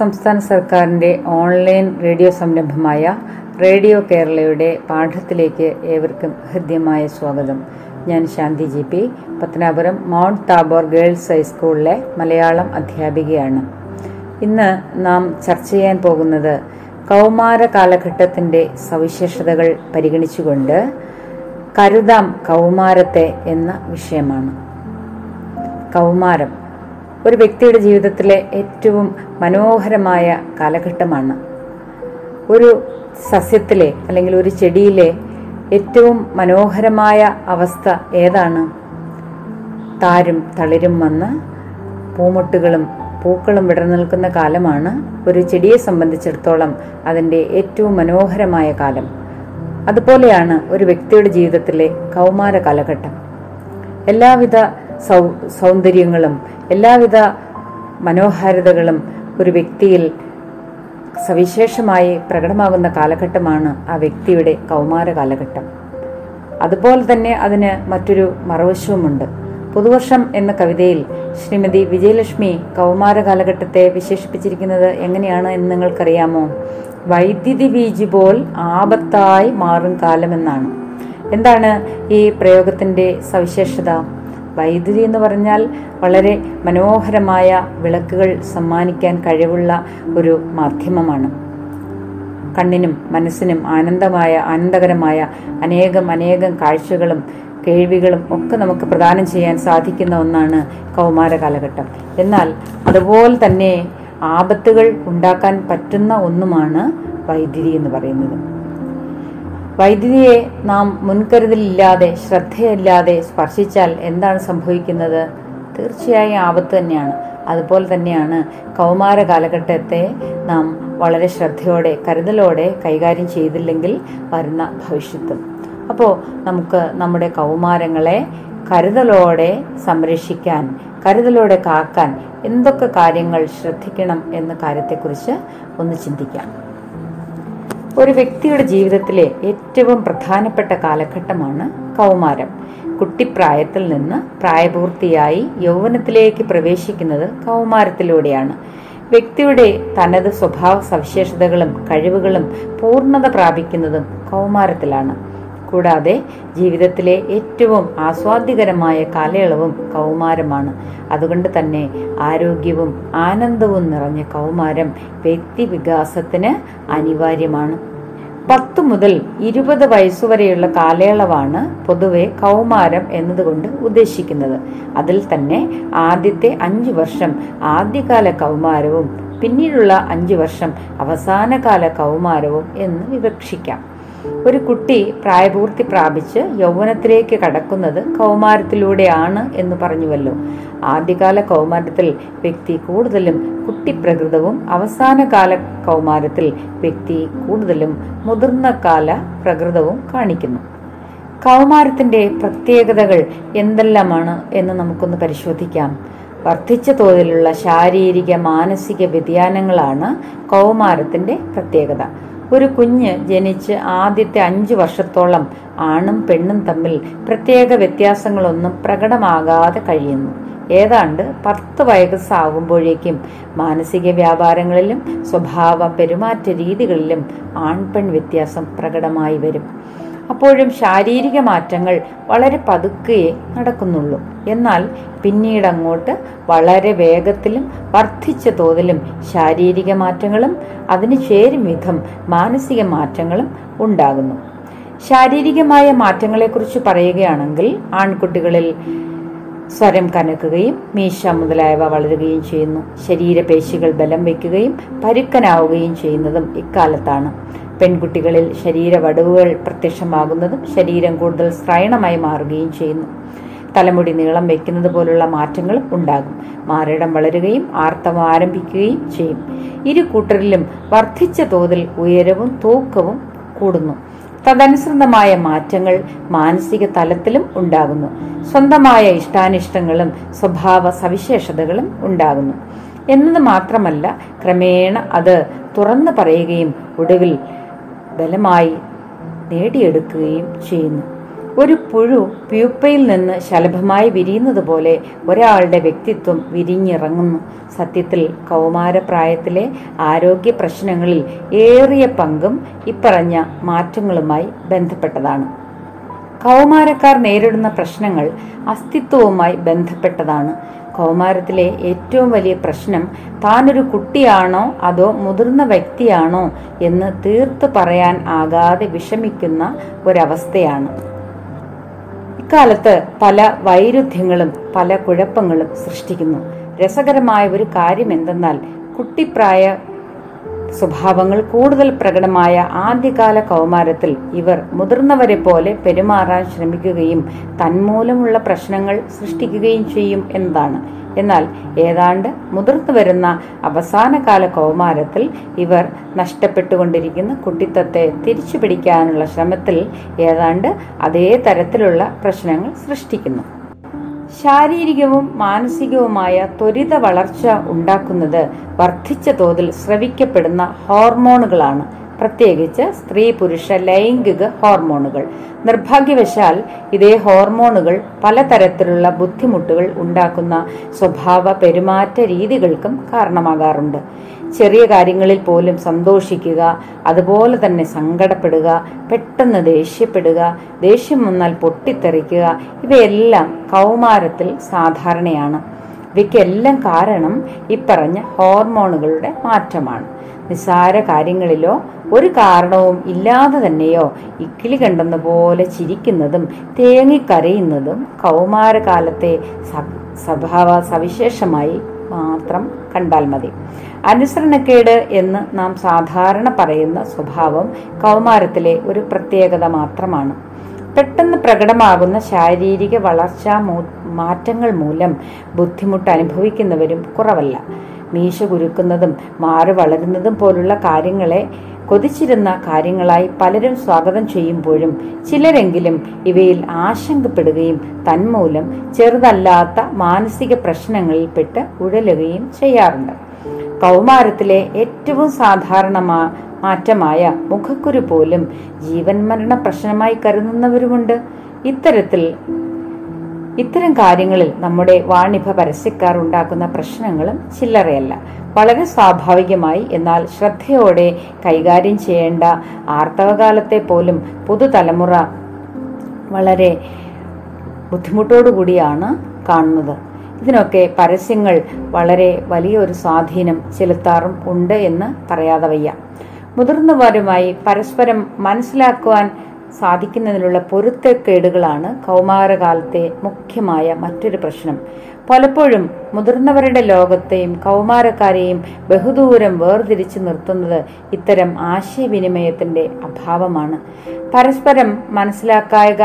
സംസ്ഥാന സർക്കാരിന്റെ online radio സംരംഭമായ റേഡിയോ കേരളയുടെ പാഠത്തിലേക്ക് ഏവർക്കും ഹൃദ്യമായ സ്വാഗതം. ഞാൻ Shanthi G P Pathanapuram Mount Tabor Girls ഹൈസ്കൂളിലെ മലയാളം അധ്യാപികയാണ്. ഇന്ന് നാം ചർച്ച ചെയ്യാൻ പോകുന്നത് കൗമാര കാലഘട്ടത്തിന്റെ സവിശേഷതകൾ പരിഗണിച്ചുകൊണ്ട് കരുതാം കൗമാരത്തെ എന്ന വിഷയമാണ്. കൗമാരം ഒരു വ്യക്തിയുടെ ജീവിതത്തിലെ ഏറ്റവും മനോഹരമായ കാലഘട്ടമാണ്. ഒരു സസ്യത്തിലെ അല്ലെങ്കിൽ ഒരു ചെടിയിലെ ഏറ്റവും മനോഹരമായ അവസ്ഥ ഏതാണ്? താരും തളിരും വന്ന് പൂമൊട്ടുകളും പൂക്കളും വിടർന്നു നിൽക്കുന്ന കാലമാണ്. ഒരു ചെടിയെ സംബന്ധിച്ചിടത്തോളം അതിന്റെ ഏറ്റവും മനോഹരമായ കാലം. അതുപോലെയാണ് ഒരു വ്യക്തിയുടെ ജീവിതത്തിലെ കൗമാര കാലഘട്ടം. എല്ലാവിധ സൗ സൗന്ദര്യങ്ങളും എല്ലാവിധ മനോഹാരിതകളും ഒരു വ്യക്തിയിൽ സവിശേഷമായി പ്രകടമാകുന്ന കാലഘട്ടമാണ് ആ വ്യക്തിയുടെ കൗമാര കാലഘട്ടം. അതുപോലെ തന്നെ അതിന് മറ്റൊരു മറുവശവുമുണ്ട്. പുതുവർഷം എന്ന കവിതയിൽ ശ്രീമതി വിജയലക്ഷ്മി കൗമാര കാലഘട്ടത്തെ വിശേഷിപ്പിച്ചിരിക്കുന്നത് എങ്ങനെയാണ് എന്ന് നിങ്ങൾക്കറിയാമോ? വൈദ്യുതി വീജി പോൽ ആപത്തായി മാറും കാലമെന്നാണ്. എന്താണ് ഈ പ്രയോഗത്തിന്റെ സവിശേഷത? വൈദ്യുതി എന്ന് പറഞ്ഞാൽ വളരെ മനോഹരമായ വിളക്കുകൾ സമ്മാനിക്കാൻ കഴിവുള്ള ഒരു മാധ്യമമാണ്. കണ്ണിനും മനസ്സിനും ആനന്ദമായ ആനന്ദകരമായ അനേകം അനേകം കാഴ്ചകളും കേൾവികളും ഒക്കെ നമുക്ക് പ്രദാനം ചെയ്യാൻ സാധിക്കുന്ന ഒന്നാണ് കൗമാര കാലഘട്ടം. എന്നാൽ അതുപോലെ തന്നെ ആപത്തുകൾ ഉണ്ടാക്കാൻ പറ്റുന്ന ഒന്നുമാണ് വൈദ്യുതി എന്ന് പറയുന്നത്. വൈദ്യുതിയെ നാം മുൻകരുതലില്ലാതെ ശ്രദ്ധയല്ലാതെ സ്പർശിച്ചാൽ എന്താണ് സംഭവിക്കുന്നത്? തീർച്ചയായും ആപത്ത് തന്നെയാണ്. അതുപോലെ തന്നെയാണ് കൗമാര കാലഘട്ടത്തെ നാം വളരെ ശ്രദ്ധയോടെ കരുതലോടെ കൈകാര്യം ചെയ്തില്ലെങ്കിൽ വരുന്ന ഭവിഷ്യത്തും. അപ്പോൾ നമുക്ക് നമ്മുടെ കൗമാരങ്ങളെ കരുതലോടെ സംരക്ഷിക്കാൻ കരുതലോടെ കാക്കാൻ എന്തൊക്കെ കാര്യങ്ങൾ ശ്രദ്ധിക്കണം എന്ന കാര്യത്തെക്കുറിച്ച് ഒന്ന് ചിന്തിക്കാം. ഒരു വ്യക്തിയുടെ ജീവിതത്തിലെ ഏറ്റവും പ്രധാനപ്പെട്ട കാലഘട്ടമാണ് കൗമാരം. കുട്ടിപ്രായത്തിൽ നിന്ന് പ്രായപൂർത്തിയായി യൗവനത്തിലേക്ക് പ്രവേശിക്കുന്നത് കൗമാരത്തിലൂടെയാണ്. വ്യക്തിയുടെ തനത് സ്വഭാവ സവിശേഷതകളും കഴിവുകളും പൂർണത പ്രാപിക്കുന്നതും കൗമാരത്തിലാണ്. കൂടാതെ ജീവിതത്തിലെ ഏറ്റവും ആസ്വാദ്യകരമായ കാലയളവും കൗമാരമാണ്. അതുകൊണ്ട് തന്നെ ആരോഗ്യവും ആനന്ദവും നിറഞ്ഞ കൗമാരം വ്യക്തി വികാസത്തിന് അനിവാര്യമാണ്. പത്ത് മുതൽ ഇരുപത് വയസ്സുവരെയുള്ള കാലയളവാണ് പൊതുവെ കൗമാരം എന്നതുകൊണ്ട് ഉദ്ദേശിക്കുന്നത്. അതിൽ തന്നെ ആദ്യത്തെ അഞ്ചു വർഷം ആദ്യകാല കൗമാരവും പിന്നീടുള്ള അഞ്ചു വർഷം അവസാനകാല കൗമാരവും എന്ന് വിവക്ഷിക്കാം. ഒരു കുട്ടി പ്രായപൂർത്തി പ്രാപിച്ച് യൗവനത്തിലേക്ക് കടക്കുന്നത് കൗമാരത്തിലൂടെയാണ് എന്ന് പറഞ്ഞുവല്ലോ. ആദ്യകാല കൗമാരത്തിൽ വ്യക്തി കൂടുതലും കുട്ടിപ്രകൃതവും അവസാന കാല കൗമാരത്തിൽ വ്യക്തി കൂടുതലും മുതിർന്ന കാല പ്രകൃതവും കാണിക്കുന്നു. കൗമാരത്തിന്റെ പ്രത്യേകതകൾ എന്തെല്ലാമാണ് എന്ന് നമുക്കൊന്ന് പരിശോധിക്കാം. വർദ്ധിച്ച തോതിലുള്ള ശാരീരിക മാനസിക വ്യതിയാനങ്ങളാണ് കൗമാരത്തിന്റെ പ്രത്യേകത. ഒരു കുഞ്ഞ് ജനിച്ച് ആദ്യത്തെ അഞ്ച് വർഷത്തോളം ആണും പെണ്ണും തമ്മിൽ പ്രത്യേക വ്യത്യാസങ്ങളൊന്നും പ്രകടമാകാതെ കഴിയുന്നു. ഏതാണ്ട് പത്ത് വയസ്സാകുമ്പോഴേക്കും മാനസിക വ്യാപാരങ്ങളിലും സ്വഭാവ പെരുമാറ്റ രീതികളിലും ആൺ പെൺ വ്യത്യാസം പ്രകടമായി വരും. അപ്പോഴും ശാരീരിക മാറ്റങ്ങൾ വളരെ പതുക്കെ നടക്കുന്നുള്ളൂ. എന്നാൽ പിന്നീട് അങ്ങോട്ട് വളരെ വേഗത്തിലും വർദ്ധിച്ച തോതിലും ശാരീരിക മാറ്റങ്ങളും അതിന് ചേരും വിധം മാനസിക മാറ്റങ്ങളും ഉണ്ടാകുന്നു. ശാരീരികമായ മാറ്റങ്ങളെക്കുറിച്ച് പറയുകയാണെങ്കിൽ ആൺകുട്ടികളിൽ സ്വരം കനക്കുകയും മീശ മുതലായവ വളരുകയും ചെയ്യുന്നു. ശരീരപേശികൾ ബലം വയ്ക്കുകയും പരുക്കനാവുകയും ചെയ്യുന്നതും ഇക്കാലത്താണ്. പെൺകുട്ടികളിൽ ശരീരവടവുകൾ പ്രത്യക്ഷമാകുന്നതും ശരീരം കൂടുതൽ സ്ത്രൈണമായി മാറുകയും ചെയ്യുന്നു. തലമുടി നീളം വയ്ക്കുന്നത് പോലുള്ള മാറ്റങ്ങളും ഉണ്ടാകും. മാറിടം വളരുകയും ആർത്തവം ആരംഭിക്കുകയും ചെയ്യും. ഇരു കൂട്ടരിലും വർദ്ധിച്ച തോതിൽ ഉയരവും തൂക്കവും കൂടുന്നു. തദനുസൃതമായ മാറ്റങ്ങൾ മാനസിക തലത്തിലും ഉണ്ടാകുന്നു. സ്വന്തമായ ഇഷ്ടാനിഷ്ടങ്ങളും സ്വഭാവ സവിശേഷതകളും ഉണ്ടാകുന്നു. എന്നത് മാത്രമല്ല ക്രമേണ അത് തുറന്നു പറയുകയും ഒടുവിൽ ബലമായി നേടിയെടുക്കുകയും ചെയ്യുന്നു. ഒരു പുഴു പ്യൂപ്പയിൽ നിന്ന് ശലഭമായി വിരിയുന്നത് പോലെ ഒരാളുടെ വ്യക്തിത്വം വിരിഞ്ഞിറങ്ങുന്നു. സത്യത്തിൽ കൗമാരപ്രായത്തിലെ ആരോഗ്യ പ്രശ്നങ്ങളിൽ ഏറിയ പങ്കും ഇപ്പറഞ്ഞ മാറ്റങ്ങളുമായി ബന്ധപ്പെട്ടതാണ്. കൗമാരക്കാർ നേരിടുന്ന പ്രശ്നങ്ങൾ അസ്തിത്വവുമായി ബന്ധപ്പെട്ടതാണ്. കൗമാരത്തിലെ ഏറ്റവും വലിയ പ്രശ്നം താനൊരു കുട്ടിയാണോ അതോ മുതിർന്ന വ്യക്തിയാണോ എന്ന് തീർത്തു പറയാൻ ആകാതെ വിഷമിക്കുന്ന ഒരവസ്ഥയാണ്. ഇക്കാലത്ത് പല വൈരുദ്ധ്യങ്ങളും പല കുഴപ്പങ്ങളും സൃഷ്ടിക്കുന്നു. രസകരമായ ഒരു കാര്യം എന്തെന്നാൽ കുട്ടിപ്രായ സ്വഭാവങ്ങൾ കൂടുതൽ പ്രകടമായ ആദ്യകാല കൗമാരത്തിൽ ഇവർ മുതിർന്നവരെ പോലെ പെരുമാറാൻ ശ്രമിക്കുകയും തന്മൂലമുള്ള പ്രശ്നങ്ങൾ സൃഷ്ടിക്കുകയും ചെയ്യും എന്നതാണ്. എന്നാൽ ഏതാണ്ട് മുതിർന്നു വരുന്ന അവസാനകാല കൗമാരത്തിൽ ഇവർ നഷ്ടപ്പെട്ടുകൊണ്ടിരിക്കുന്ന കുട്ടിത്തത്തെ തിരിച്ചു പിടിക്കാനുള്ള ശ്രമത്തിൽ ഏതാണ്ട് അതേ തരത്തിലുള്ള പ്രശ്നങ്ങൾ സൃഷ്ടിക്കുന്നു. ശാരീരികവും മാനസികവുമായ ത്വരിത വളർച്ച ഉണ്ടാക്കുന്നത് വർദ്ധിച്ച തോതിൽ സ്രവിക്കപ്പെടുന്ന ഹോർമോണുകളാണ് പ്രത്യേകിച്ച് സ്ത്രീ പുരുഷ ലൈംഗിക ഹോർമോണുകൾ. നിർഭാഗ്യവശാൽ ഇതേ ഹോർമോണുകൾ പലതരത്തിലുള്ള ബുദ്ധിമുട്ടുകൾ ഉണ്ടാക്കുന്ന സ്വഭാവ പെരുമാറ്റ രീതികൾക്കും കാരണമാകാറുണ്ട്. ചെറിയ കാര്യങ്ങളിൽ പോലും സന്തോഷിക്കുക അതുപോലെ തന്നെ സങ്കടപ്പെടുക പെട്ടെന്ന് ദേഷ്യപ്പെടുക ദേഷ്യം വന്നാൽ പൊട്ടിത്തെറിക്കുക ഇവയെല്ലാം കൗമാരത്തിൽ സാധാരണയാണ്. ഇവയ്ക്കെല്ലാം കാരണം ഇപ്പറഞ്ഞ ഹോർമോണുകളുടെ മാറ്റമാണ്. നിസ്സാര കാര്യങ്ങളിലോ ഒരു കാരണവും ഇല്ലാതെ തന്നെയോ ഇക്കിളി കണ്ടെന്ന പോലെ ചിരിക്കുന്നതും തേങ്ങിക്കരയുന്നതും കൗമാരകാലത്തെ സ്വഭാവ സവിശേഷമായി മാത്രം കണ്ടാൽ മതി. അനുസരണക്കേട് എന്ന് നാം സാധാരണ പറയുന്ന സ്വഭാവം കൗമാരത്തിലെ ഒരു പ്രത്യേകത മാത്രമാണ്. പെട്ടെന്ന് പ്രകടമാകുന്ന ശാരീരിക വളർച്ചാ മാറ്റങ്ങൾ മൂലം ബുദ്ധിമുട്ട് അനുഭവിക്കുന്നവരും കുറവല്ല. മീശ കുരുക്കുന്നതും മാറി വളരുന്നതും പോലുള്ള കാര്യങ്ങളെ കൊതിച്ചിരുന്ന കാര്യങ്ങളായി പലരും സ്വാഗതം ചെയ്യുമ്പോഴും ചിലരെങ്കിലും ഇവയിൽ ആശങ്കപ്പെടുകയും തന്മൂലം ചെറുതല്ലാത്ത മാനസിക പ്രശ്നങ്ങളിൽ പെട്ട് ഉഴലുകയും ചെയ്യാറുണ്ട്. കൗമാരത്തിലെ ഏറ്റവും സാധാരണമാ മാറ്റമായ മുഖക്കുരു പോലും ജീവൻ മരണ പ്രശ്നമായി കരുതുന്നവരുമുണ്ട്. ഇത്തരത്തിൽ ഇത്തരം കാര്യങ്ങളിൽ നമ്മുടെ വാണിഭ പരസ്യക്കാർ ഉണ്ടാക്കുന്ന പ്രശ്നങ്ങളും ചില്ലറയല്ല. വളരെ സ്വാഭാവികമായി എന്നാൽ ശ്രദ്ധയോടെ കൈകാര്യം ചെയ്യേണ്ട ആർത്തവകാലത്തെ പോലും പുതുതലമുറ വളരെ ബുദ്ധിമുട്ടോടുകൂടിയാണ് കാണുന്നത്. ഇതിനൊക്കെ പരസ്യങ്ങൾ വളരെ വലിയൊരു സ്വാധീനം ചെലുത്താറും ഉണ്ട് എന്ന് പറയാതെ വയ്യ. മുതിർന്നവരുമായി പരസ്പരം മനസ്സിലാക്കുവാൻ സാധിക്കുന്നതിനുള്ള പൊരുത്തക്കേടുകളാണ് കൗമാരകാലത്തെ മുഖ്യമായ മറ്റൊരു പ്രശ്നം. പലപ്പോഴും മുതിർന്നവരുടെ ലോകത്തെയും കൗമാരക്കാരെയും ബഹുദൂരം വേർതിരിച്ചു നിർത്തുന്നത് ഇത്തരം ആശയവിനിമയത്തിന്റെ അഭാവമാണ്. പരസ്പരം മനസ്സിലാക്കായക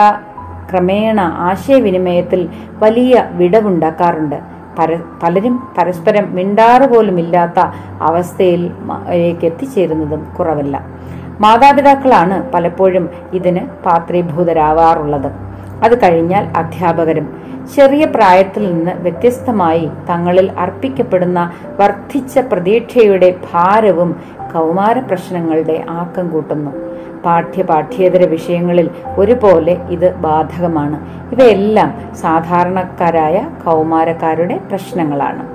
ക്രമേണ ആശയവിനിമയത്തിൽ വലിയ വിടവുണ്ടാക്കാറുണ്ട്. പര പലരും പരസ്പരം മിണ്ടാറ് പോലുമില്ലാത്ത അവസ്ഥയിൽ എത്തിച്ചേരുന്നതും കുറവല്ല. മാതാപിതാക്കളാണ് പലപ്പോഴും ഇതിന് പാത്രീഭൂതരാവാറുള്ളത്. അത് കഴിഞ്ഞാൽ അധ്യാപകരും ചെറിയ പ്രായത്തിൽ നിന്ന് വ്യത്യസ്തമായി തങ്ങളിൽ അർപ്പിക്കപ്പെടുന്ന വർദ്ധിച്ച പ്രതീക്ഷയുടെ ഭാരവും കൗമാര പ്രശ്നങ്ങളുടെ ആക്കം കൂട്ടുന്നു. പാഠ്യ പാഠ്യേതര വിഷയങ്ങളിൽ ഒരുപോലെ ഇത് ബാധകമാണ്. ഇവയെല്ലാം സാധാരണക്കാരായ കൗമാരക്കാരുടെ പ്രശ്നങ്ങളാണ്.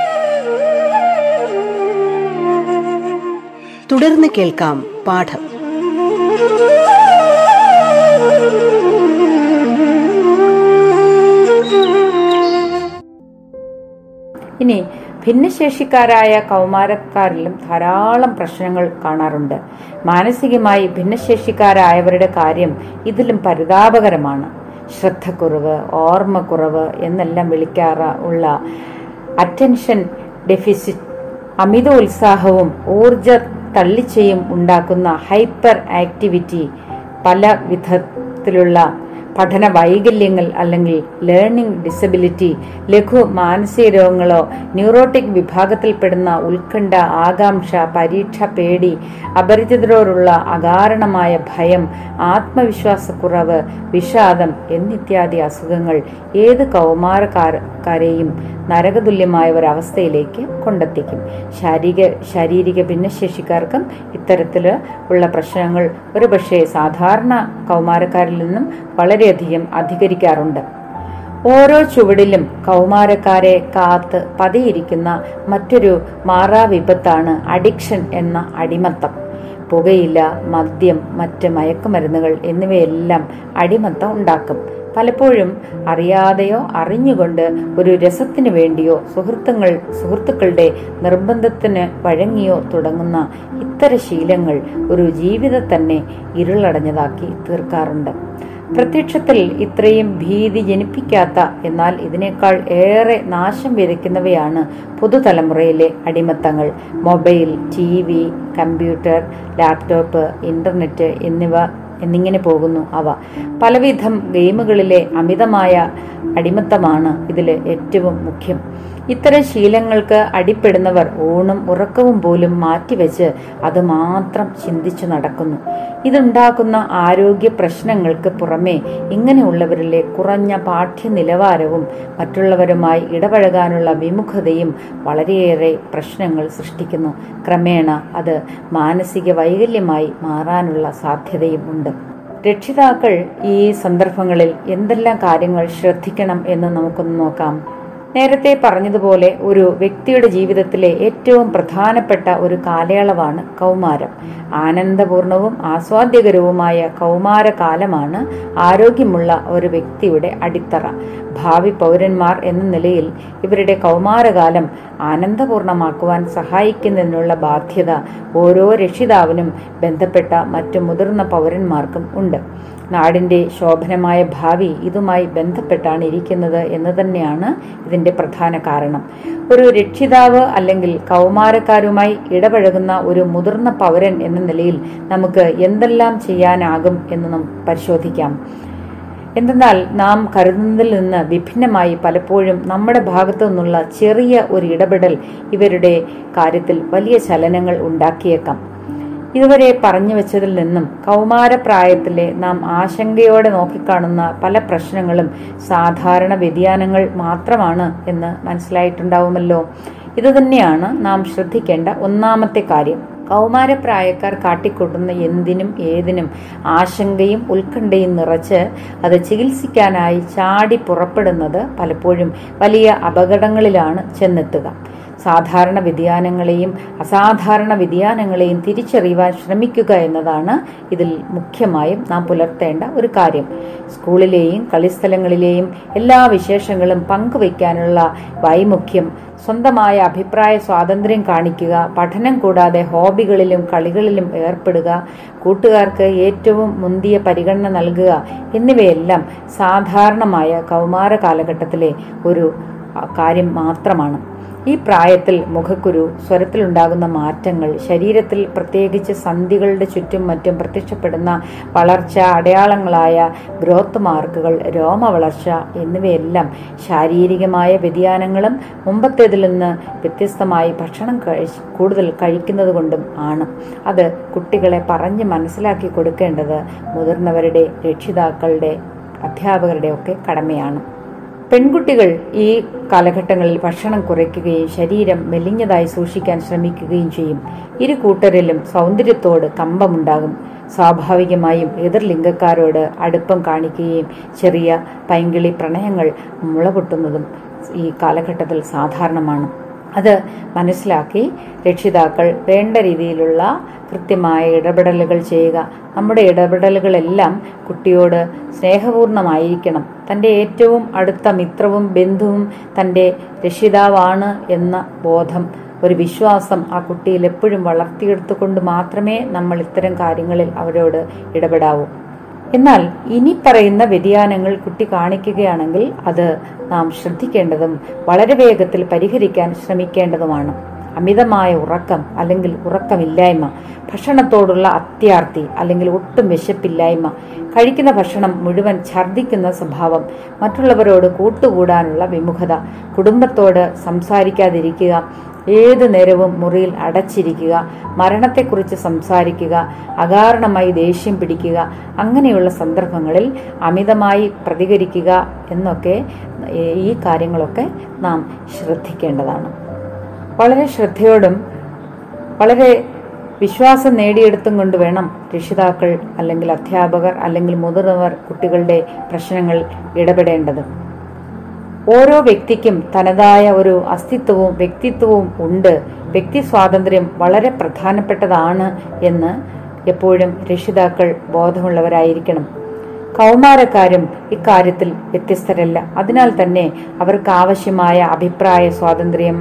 തുടർന്ന് കേൾക്കാം പാഠം. ഇനി ഭിന്നശേഷിക്കാരായ കൗമാരക്കാരിലും ധാരാളം പ്രശ്നങ്ങൾ കാണാറുണ്ട്. മാനസികമായി ഭിന്നശേഷിക്കാരായവരുടെ കാര്യം ഇതിലും പരിതാപകരമാണ്. ശ്രദ്ധക്കുറവ് ഓർമ്മക്കുറവ് എന്നെല്ലാം വിളിക്കാറ ഉള്ള അറ്റൻഷൻ ഡെഫിസിറ്റ് അമിത ഉത്സാഹവും ഊർജ തള്ളിച്ചയും ഉണ്ടാക്കുന്ന ഹൈപ്പർ ആക്ടിവിറ്റി പല വിധത്തിലുള്ള പഠന വൈകല്യങ്ങൾ അല്ലെങ്കിൽ ലേണിംഗ് ഡിസബിലിറ്റി ലഘു മാനസിക രോഗങ്ങളോ ന്യൂറോട്ടിക് വിഭാഗത്തിൽപ്പെടുന്ന ഉത്കണ്ഠ ആകാംക്ഷ പരീക്ഷ പേടി അപരിചിതരോടുള്ള അകാരണമായ ഭയം ആത്മവിശ്വാസക്കുറവ് വിഷാദം എന്നിത്യാദി അസുഖങ്ങൾ ഏത് കൗമാരക്കാരെയും നരകതുല്യമായ ഒരവസ്ഥയിലേക്ക് കൊണ്ടെത്തിക്കും. ശാരീരിക ശാരീരിക ഭിന്നശേഷിക്കാർക്കും ഇത്തരത്തിൽ ഉള്ള പ്രശ്നങ്ങൾ ഒരുപക്ഷെ സാധാരണ കൗമാരക്കാരിൽ നിന്നും വളരെയധികം അധികരിക്കാറുണ്ട്. ഓരോ ചുവടിലും കൗമാരക്കാരെ കാത്ത് പതിയിരിക്കുന്ന മറ്റൊരു മാറാവിപത്താണ് അഡിക്ഷൻ എന്ന അടിമത്തം. പുകയില മദ്യം മറ്റ് മയക്കുമരുന്നുകൾ എന്നിവയെല്ലാം അടിമത്തം ഉണ്ടാക്കും. പലപ്പോഴും അറിയാതെയോ അറിഞ്ഞുകൊണ്ട് ഒരു രസത്തിനു വേണ്ടിയോ സുഹൃത്തുക്കൾ സുഹൃത്തുക്കളുടെ നിർബന്ധത്തിന് വഴങ്ങിയോ തുടങ്ങുന്ന ഇത്തരം ശീലങ്ങൾ ഒരു ജീവിതം തന്നെ ഇരുളടഞ്ഞതാക്കി തീർക്കാറുണ്ട്. പ്രത്യക്ഷത്തിൽ ഇത്രയും ഭീതി ജനിപ്പിക്കാത്ത എന്നാൽ ഇതിനേക്കാൾ ഏറെ നാശം വിതയ്ക്കുന്നവയാണ് പുതുതലമുറയിലെ അടിമത്തങ്ങൾ. Mobile TV computer laptop internet എന്നിവ എന്നിങ്ങനെ പോകുന്നു. അവ പലവിധം ഗെയിമുകളിലെ അമിതമായ അടിമത്തമാണ് ഇതിൽ ഏറ്റവും മുഖ്യം. ഇത്തരം ശീലങ്ങൾക്ക് അടിപ്പെടുന്നവർ ഊണും ഉറക്കവും പോലും മാറ്റിവെച്ച് അത് മാത്രം ചിന്തിച്ചു നടക്കുന്നു. ഇതുണ്ടാക്കുന്ന ആരോഗ്യ പ്രശ്നങ്ങൾക്ക് പുറമെ ഇങ്ങനെയുള്ളവരിലെ കുറഞ്ഞ പാഠ്യ നിലവാരവും മറ്റുള്ളവരുമായി ഇടപഴകാനുള്ള വിമുഖതയും വളരെയേറെ പ്രശ്നങ്ങൾ സൃഷ്ടിക്കുന്നു. ക്രമേണ അത് മാനസിക വൈകല്യമായി മാറാനുള്ള സാധ്യതയും ഉണ്ട്. രക്ഷിതാക്കൾ ഈ സന്ദർഭങ്ങളിൽ എന്തെല്ലാം കാര്യങ്ങൾ ശ്രദ്ധിക്കണം എന്ന് നമുക്കൊന്ന് നോക്കാം. നേരത്തെ പറഞ്ഞതുപോലെ ഒരു വ്യക്തിയുടെ ജീവിതത്തിലെ ഏറ്റവും പ്രധാനപ്പെട്ട ഒരു കാലയളവാണ് കൗമാരം. ആനന്ദപൂർണവും ആസ്വാദ്യകരവുമായ കൗമാരകാലമാണ് ആരോഗ്യമുള്ള ഒരു വ്യക്തിയുടെ അടിത്തറ. ഭാവി പൗരന്മാർ എന്ന നിലയിൽ ഇവരുടെ കൗമാരകാലം ആനന്ദപൂർണമാക്കുവാൻ സഹായിക്കുന്നതിനുള്ള ബാധ്യത ഓരോ രക്ഷിതാവിനും ബന്ധപ്പെട്ട മറ്റു മുതിർന്ന പൗരന്മാർക്കും ഉണ്ട്. നാടിന്റെ ശോഭനമായ ഭാവി ഇതുമായി ബന്ധപ്പെട്ടാണ് ഇരിക്കുന്നത് എന്ന് തന്നെയാണ് ഇതിന്റെ പ്രധാന കാരണം. ഒരു രക്ഷിതാവ് അല്ലെങ്കിൽ കൗമാരക്കാരുമായി ഇടപഴകുന്ന ഒരു മുതിർന്ന പൗരൻ എന്ന നിലയിൽ നമുക്ക് എന്തെല്ലാം ചെയ്യാനാകും എന്ന് നമുക്ക് പരിശോധിക്കാം. എന്തെന്നാൽ നാം കരുതുന്നതിൽ നിന്ന് വിഭിന്നമായി പലപ്പോഴും നമ്മുടെ ഭാഗത്തു നിന്നുള്ള ചെറിയ ഒരു ഇടപെടൽ ഇവരുടെ കാര്യത്തിൽ വലിയ ചലനങ്ങൾ ഉണ്ടാക്കിയേക്കാം. ഇതുവരെ പറഞ്ഞു വെച്ചതിൽ നിന്നും കൗമാരപ്രായത്തിലെ നാം ആശങ്കയോടെ നോക്കിക്കാണുന്ന പല പ്രശ്നങ്ങളും സാധാരണ വ്യതിയാനങ്ങൾ മാത്രമാണ് എന്ന് മനസ്സിലായിട്ടുണ്ടാവുമല്ലോ. ഇത് തന്നെയാണ് നാം ശ്രദ്ധിക്കേണ്ട ഒന്നാമത്തെ കാര്യം. കൗമാരപ്രായക്കാർ കാട്ടിക്കൂട്ടുന്ന എന്തിനും ഏതിനും ആശങ്കയും ഉത്കണ്ഠയും നിറച്ച് അത് ചികിത്സിക്കാനായി ചാടി പുറപ്പെടുന്നത് പലപ്പോഴും വലിയ അപകടങ്ങളിലാണ് ചെന്നെത്തുക. സാധാരണ വ്യതിയാനങ്ങളെയും അസാധാരണ വ്യതിയാനങ്ങളെയും തിരിച്ചറിയുവാൻ ശ്രമിക്കുക എന്നതാണ് ഇതിൽ മുഖ്യമായും നാം പുലർത്തേണ്ട ഒരു കാര്യം. സ്കൂളിലെയും കളിസ്ഥലങ്ങളിലെയും എല്ലാ വിശേഷങ്ങളും പങ്കുവയ്ക്കാനുള്ള വൈമുഖ്യം സ്വന്തമായ അഭിപ്രായ സ്വാതന്ത്ര്യം കാണിക്കുക പഠനം കൂടാതെ ഹോബികളിലും കളികളിലും ഏർപ്പെടുക കൂട്ടുകാർക്ക് ഏറ്റവും മുന്തിയ പരിഗണന നൽകുക എന്നിവയെല്ലാം സാധാരണമായ കൗമാര കാലഘട്ടത്തിലെ ഒരു കാര്യം മാത്രമാണ്. ഈ പ്രായത്തിൽ മുഖക്കുരു സ്വരത്തിലുണ്ടാകുന്ന മാറ്റങ്ങൾ ശരീരത്തിൽ പ്രത്യേകിച്ച് സന്ധികളുടെ ചുറ്റും മറ്റും പ്രത്യക്ഷപ്പെടുന്ന വളർച്ച അടയാളങ്ങളായ ഗ്രോത്ത് മാർക്കുകൾ രോമവളർച്ച എന്നിവയെല്ലാം ശാരീരികമായ വ്യതിയാനങ്ങളും മുമ്പത്തേതിൽ നിന്ന് വ്യത്യസ്തമായി ഭക്ഷണം കഴിച്ച് കൂടുതൽ കഴിക്കുന്നത് കൊണ്ടും ആണ്. അത് കുട്ടികളെ പറഞ്ഞ് മനസ്സിലാക്കി കൊടുക്കേണ്ടത് മുതിർന്നവരുടെ രക്ഷിതാക്കളുടെ അധ്യാപകരുടെ ഒക്കെ കടമയാണ്. പെൺകുട്ടികൾ ഈ കാലഘട്ടങ്ങളിൽ ഭക്ഷണം കുറയ്ക്കുകയും ശരീരം മെലിഞ്ഞതായി സൂക്ഷിക്കാൻ ശ്രമിക്കുകയും ചെയ്യും. ഇരു കൂട്ടരിലും സൗന്ദര്യത്തോട് കമ്പമുണ്ടാകും. സ്വാഭാവികമായും എതിർ ലിംഗക്കാരോട് അടുപ്പം കാണിക്കുകയും ചെറിയ പൈങ്കിളി പ്രണയങ്ങൾ മുളപൊട്ടുന്നതും ഈ കാലഘട്ടത്തിൽ സാധാരണമാണ്. അത് മനസ്സിലാക്കി രക്ഷിതാക്കൾ വേണ്ട രീതിയിലുള്ള കൃത്യമായ ഇടപെടലുകൾ ചെയ്യുക. നമ്മുടെ ഇടപെടലുകളെല്ലാം കുട്ടിയോട് സ്നേഹപൂർണമായിരിക്കണം. തന്റെ ഏറ്റവും അടുത്ത മിത്രവും ബന്ധുവും തന്റെ രക്ഷിതാവാണ് എന്ന ബോധം ഒരു വിശ്വാസം ആ കുട്ടിയിൽ എപ്പോഴും വളർത്തിയെടുത്തുകൊണ്ട് മാത്രമേ നമ്മൾ ഇത്തരം കാര്യങ്ങളിൽ അവരോട് ഇടപെടാവൂ. എന്നാൽ ഇനി പറയുന്ന വ്യതിയാനങ്ങൾ കുട്ടി കാണിക്കുകയാണെങ്കിൽ അത് നാം ശ്രദ്ധിക്കേണ്ടതും വളരെ വേഗത്തിൽ പരിഹരിക്കാൻ ശ്രമിക്കേണ്ടതുമാണ്. അമിതമായ ഉറക്കം അല്ലെങ്കിൽ ഉറക്കമില്ലായ്മ ഭക്ഷണത്തോടുള്ള അത്യാർത്തി അല്ലെങ്കിൽ ഒട്ടും വിശപ്പില്ലായ്മ കഴിക്കുന്ന ഭക്ഷണം മുഴുവൻ ഛർദ്ദിക്കുന്ന സ്വഭാവം മറ്റുള്ളവരോട് കൂട്ടുകൂടാനുള്ള വിമുഖത കുടുംബത്തോട് സംസാരിക്കാതിരിക്കുക ഏതു നേരവും മുറിയിൽ അടച്ചിരിക്കുക മരണത്തെക്കുറിച്ച് സംസാരിക്കുക അകാരണമായി ദേഷ്യം പിടിക്കുക അങ്ങനെയുള്ള സന്ദർഭങ്ങളിൽ അമിതമായി പ്രതികരിക്കുക എന്നൊക്കെ ഈ കാര്യങ്ങളൊക്കെ നാം ശ്രദ്ധിക്കേണ്ടതാണ്. വളരെ ശ്രദ്ധയോടും വളരെ വിശ്വാസം നേടിയെടുത്തും കൊണ്ട് വേണം രക്ഷിതാക്കൾ അല്ലെങ്കിൽ അധ്യാപകർ അല്ലെങ്കിൽ മുതിർന്നവർ കുട്ടികളുടെ പ്രശ്നങ്ങൾ ഇടപെടേണ്ടത്. ഓരോ വ്യക്തിക്കും തനതായ ഒരു അസ്തിത്വവും വ്യക്തിത്വവും ഉണ്ട്. വ്യക്തി സ്വാതന്ത്ര്യം വളരെ പ്രധാനപ്പെട്ടതാണ് എന്ന് എപ്പോഴും രക്ഷിതാക്കൾ ബോധമുള്ളവരായിരിക്കണം. കൗമാരക്കാരും ഇക്കാര്യത്തിൽ വ്യത്യസ്തരല്ല. അതിനാൽ തന്നെ അവർക്ക് ആവശ്യമായ അഭിപ്രായ സ്വാതന്ത്ര്യം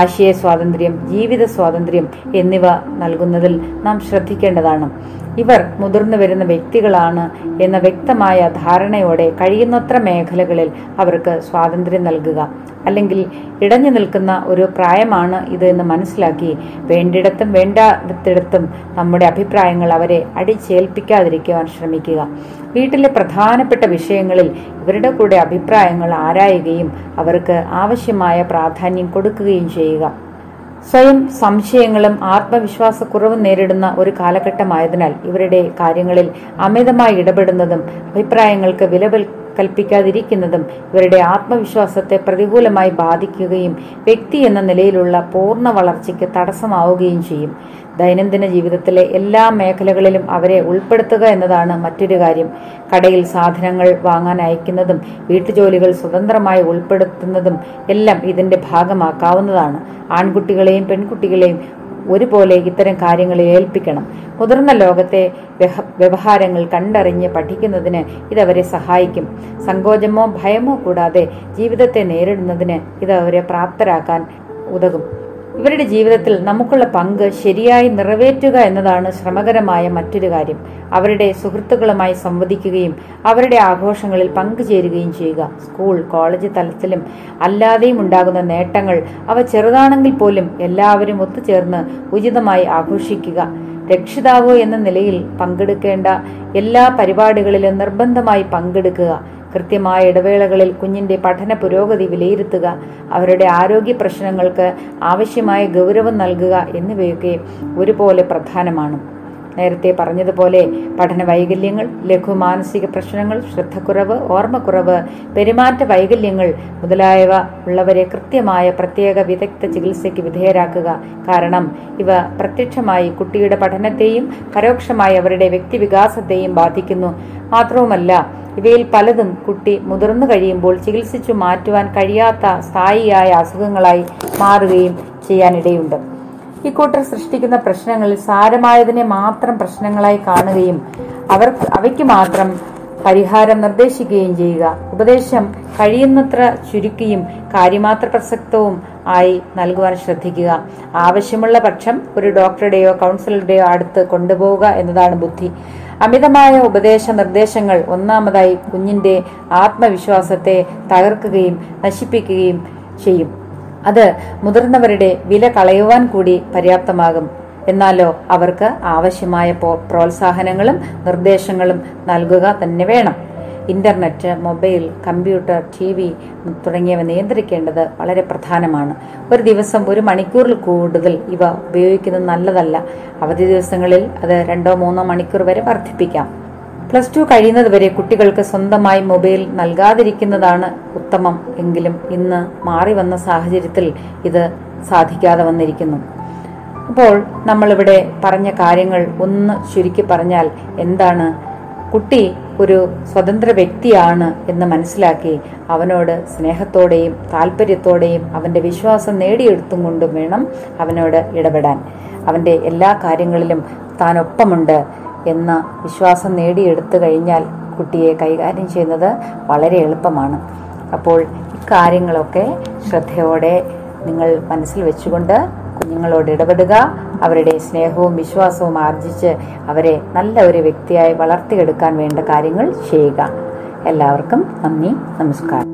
ആശയ സ്വാതന്ത്ര്യം ജീവിത സ്വാതന്ത്ര്യം എന്നിവ നൽകുന്നതിൽ നാം ശ്രദ്ധിക്കേണ്ടതാണ്. ഇവർ മുതിർന്നു വരുന്ന വ്യക്തികളാണ് എന്ന വ്യക്തമായ ധാരണയോടെ കഴിയുന്നത്ര മേഖലകളിൽ അവർക്ക് സ്വാതന്ത്ര്യം നൽകുക. അല്ലെങ്കിൽ ഇടഞ്ഞു നിൽക്കുന്ന ഒരു പ്രായമാണ് ഇത് എന്ന് മനസ്സിലാക്കി വേണ്ടിടത്തും വേണ്ടാത്തിടത്തും നമ്മുടെ അഭിപ്രായങ്ങൾ അവരെ അടിച്ചേൽപ്പിക്കാതിരിക്കുവാൻ ശ്രമിക്കുക. വീട്ടിലെ പ്രധാനപ്പെട്ട വിഷയങ്ങളിൽ ഇവരുടെ കൂടെ അഭിപ്രായങ്ങൾ ആരായുകയും അവർക്ക് ആവശ്യമായ പ്രാധാന്യം കൊടുക്കുകയും ചെയ്യുക. സ്വയം സംശയങ്ങളും ആത്മവിശ്വാസക്കുറവും നേരിടുന്ന ഒരു കാലഘട്ടമായതിനാൽ ഇവരുടെ കാര്യങ്ങളിൽ അമിതമായി ഇടപെടുന്നതും അഭിപ്രായങ്ങൾക്ക് വില കൽപ്പിക്കാതിരിക്കുന്നതും ഇവരുടെ ആത്മവിശ്വാസത്തെ പ്രതികൂലമായി ബാധിക്കുകയും വ്യക്തി എന്ന നിലയിലുള്ള പൂർണ വളർച്ചയ്ക്ക് തടസ്സമാവുകയും ചെയ്യും. ദൈനംദിന ജീവിതത്തിലെ എല്ലാ മേഖലകളിലും അവരെ ഉൾപ്പെടുത്തുക എന്നതാണ് മറ്റൊരു കാര്യം. കടയിൽ സാധനങ്ങൾ വാങ്ങാൻ അയക്കുന്നതും വീട്ടുജോലികൾ സ്വതന്ത്രമായി ഉൾപ്പെടുത്തുന്നതും എല്ലാം ഇതിന്റെ ഭാഗമാക്കാവുന്നതാണ്. ആൺകുട്ടികളെയും പെൺകുട്ടികളെയും ഒരുപോലെ ഇത്തരം കാര്യങ്ങളെ ഏൽപ്പിക്കണം. മുതിർന്ന ലോകത്തെ വ്യവഹാരങ്ങൾ കണ്ടറിഞ്ഞ് പഠിക്കുന്നതിന് ഇതവരെ സഹായിക്കും. സങ്കോചമോ ഭയമോ കൂടാതെ ജീവിതത്തെ നേരിടുന്നതിന് ഇതവരെ പ്രാപ്തരാക്കാൻ ഉതകും. ഇവരുടെ ജീവിതത്തിൽ നമുക്കുള്ള പങ്ക് ശരിയായി നിറവേറ്റുക എന്നതാണ് ശ്രമകരമായ മറ്റൊരു കാര്യം. അവരുടെ സുഹൃത്തുക്കളുമായി സംവദിക്കുകയും അവരുടെ ആഘോഷങ്ങളിൽ പങ്കുചേരുകയും ചെയ്യുക. സ്കൂൾ കോളേജ് തലത്തിലും അല്ലാതെയും ഉണ്ടാകുന്ന നേട്ടങ്ങൾ അവ ചെറുതാണെങ്കിൽ പോലും എല്ലാവരും ഒത്തുചേർന്ന് ഉചിതമായി ആഘോഷിക്കുക. രക്ഷിതാവ് എന്ന നിലയിൽ പങ്കെടുക്കേണ്ട എല്ലാ പരിപാടികളിലും നിർബന്ധമായി പങ്കെടുക്കുക. കൃത്യമായ ഇടവേളകളിൽ കുഞ്ഞിന്റെ പഠന പുരോഗതി വിലയിരുത്തുക. അവരുടെ ആരോഗ്യ പ്രശ്നങ്ങൾക്ക് ആവശ്യമായ ഗൗരവം നൽകുക എന്നിവയൊക്കെ ഒരുപോലെ പ്രധാനമാണ്. നേരത്തെ പറഞ്ഞതുപോലെ പഠന വൈകല്യങ്ങൾ ലഘു മാനസിക പ്രശ്നങ്ങൾ ശ്രദ്ധക്കുറവ് ഓർമ്മക്കുറവ് പെരുമാറ്റ വൈകല്യങ്ങൾ മുതലായവ ഉള്ളവരെ കൃത്യമായ പ്രത്യേക വിദഗ്ധ ചികിത്സയ്ക്ക് വിധേയരാക്കുക. കാരണം ഇവ പ്രത്യക്ഷമായി കുട്ടിയുടെ പഠനത്തെയും പരോക്ഷമായി അവരുടെ വ്യക്തിവികാസത്തെയും ബാധിക്കുന്നു. മാത്രവുമല്ല ഇവയിൽ പലതും കുട്ടി മുതിർന്നു കഴിയുമ്പോൾ ചികിത്സിച്ചു മാറ്റുവാൻ കഴിയാത്ത സ്ഥായിയായ അസുഖങ്ങളായി മാറുകയും ചെയ്യാനിടയുണ്ട്. ഇക്കൂട്ടർ സൃഷ്ടിക്കുന്ന പ്രശ്നങ്ങളിൽ സാരമായതിനെ മാത്രം പ്രശ്നങ്ങളായി കാണുകയും അവർക്ക് അവയ്ക്ക് മാത്രം പരിഹാരം നിർദ്ദേശിക്കുകയും ചെയ്യുക. ഉപദേശം കഴിയുന്നത്ര ചുരുക്കിയും കാര്യമാത്ര പ്രസക്തവും ആയി നൽകുവാൻ ശ്രദ്ധിക്കുക. ആവശ്യമുള്ള പക്ഷം ഒരു ഡോക്ടറുടെയോ കൗൺസിലറുടെയോ അടുത്ത് കൊണ്ടുപോവുക എന്നതാണ് ബുദ്ധി. അമിതമായ ഉപദേശ നിർദ്ദേശങ്ങൾ ഒന്നാമതായി കുഞ്ഞിന്റെ ആത്മവിശ്വാസത്തെ തകർക്കുകയും നശിപ്പിക്കുകയും ചെയ്യും. അത് മുതിർന്നവരുടെ വില കളയുവാൻ കൂടി പര്യാപ്തമാകും. എന്നാലോ അവർക്ക് ആവശ്യമായ പ്രോത്സാഹനങ്ങളും നിർദ്ദേശങ്ങളും നൽകുക തന്നെ വേണം. Internet mobile computer T V തുടങ്ങിയവ നിയന്ത്രിക്കേണ്ടത് വളരെ പ്രധാനമാണ്. ഒരു ദിവസം ഒരു മണിക്കൂറിൽ കൂടുതൽ ഇവ ഉപയോഗിക്കുന്നത് നല്ലതല്ല. അവധി ദിവസങ്ങളിൽ അത് രണ്ടോ മൂന്നോ മണിക്കൂർ വരെ വർദ്ധിപ്പിക്കാം. പ്ലസ് ടു കഴിയുന്നതുവരെ കുട്ടികൾക്ക് സ്വന്തമായി മൊബൈൽ നൽകാതിരിക്കുന്നതാണ് ഉത്തമം എങ്കിലും ഇന്ന് മാറി വന്ന സാഹചര്യത്തിൽ ഇത് സാധിക്കാതെ വന്നിരിക്കുന്നു. അപ്പോൾ നമ്മളിവിടെ പറഞ്ഞ കാര്യങ്ങൾ ഒന്ന് ചുരുക്കി പറഞ്ഞാൽ എന്താണ്? കുട്ടി ഒരു സ്വതന്ത്ര വ്യക്തിയാണ് എന്ന് മനസ്സിലാക്കി അവനോട് സ്നേഹത്തോടെയും താല്പര്യത്തോടെയും അവന്റെ വിശ്വാസം നേടിയെടുത്തും കൊണ്ടും വേണം അവനോട് ഇടപെടാൻ. അവന്റെ എല്ലാ കാര്യങ്ങളിലും താൻ ഒപ്പമുണ്ട് എന്ന വിശ്വാസം നേടിയെടുത്തു കഴിഞ്ഞാൽ കുട്ടിയെ കൈകാര്യം ചെയ്യുന്നത് വളരെ എളുപ്പമാണ്. അപ്പോൾ ഇക്കാര്യങ്ങളൊക്കെ ശ്രദ്ധയോടെ നിങ്ങൾ മനസ്സിൽ വെച്ചുകൊണ്ട് കുഞ്ഞുങ്ങളോട് ഇടപെടുക. അവരുടെ സ്നേഹവും വിശ്വാസവും ആർജിച്ച് അവരെ നല്ല ഒരു വ്യക്തിയായി വളർത്തിയെടുക്കാൻ വേണ്ട കാര്യങ്ങൾ ചെയ്യുക. എല്ലാവർക്കും നന്ദി നമസ്കാരം.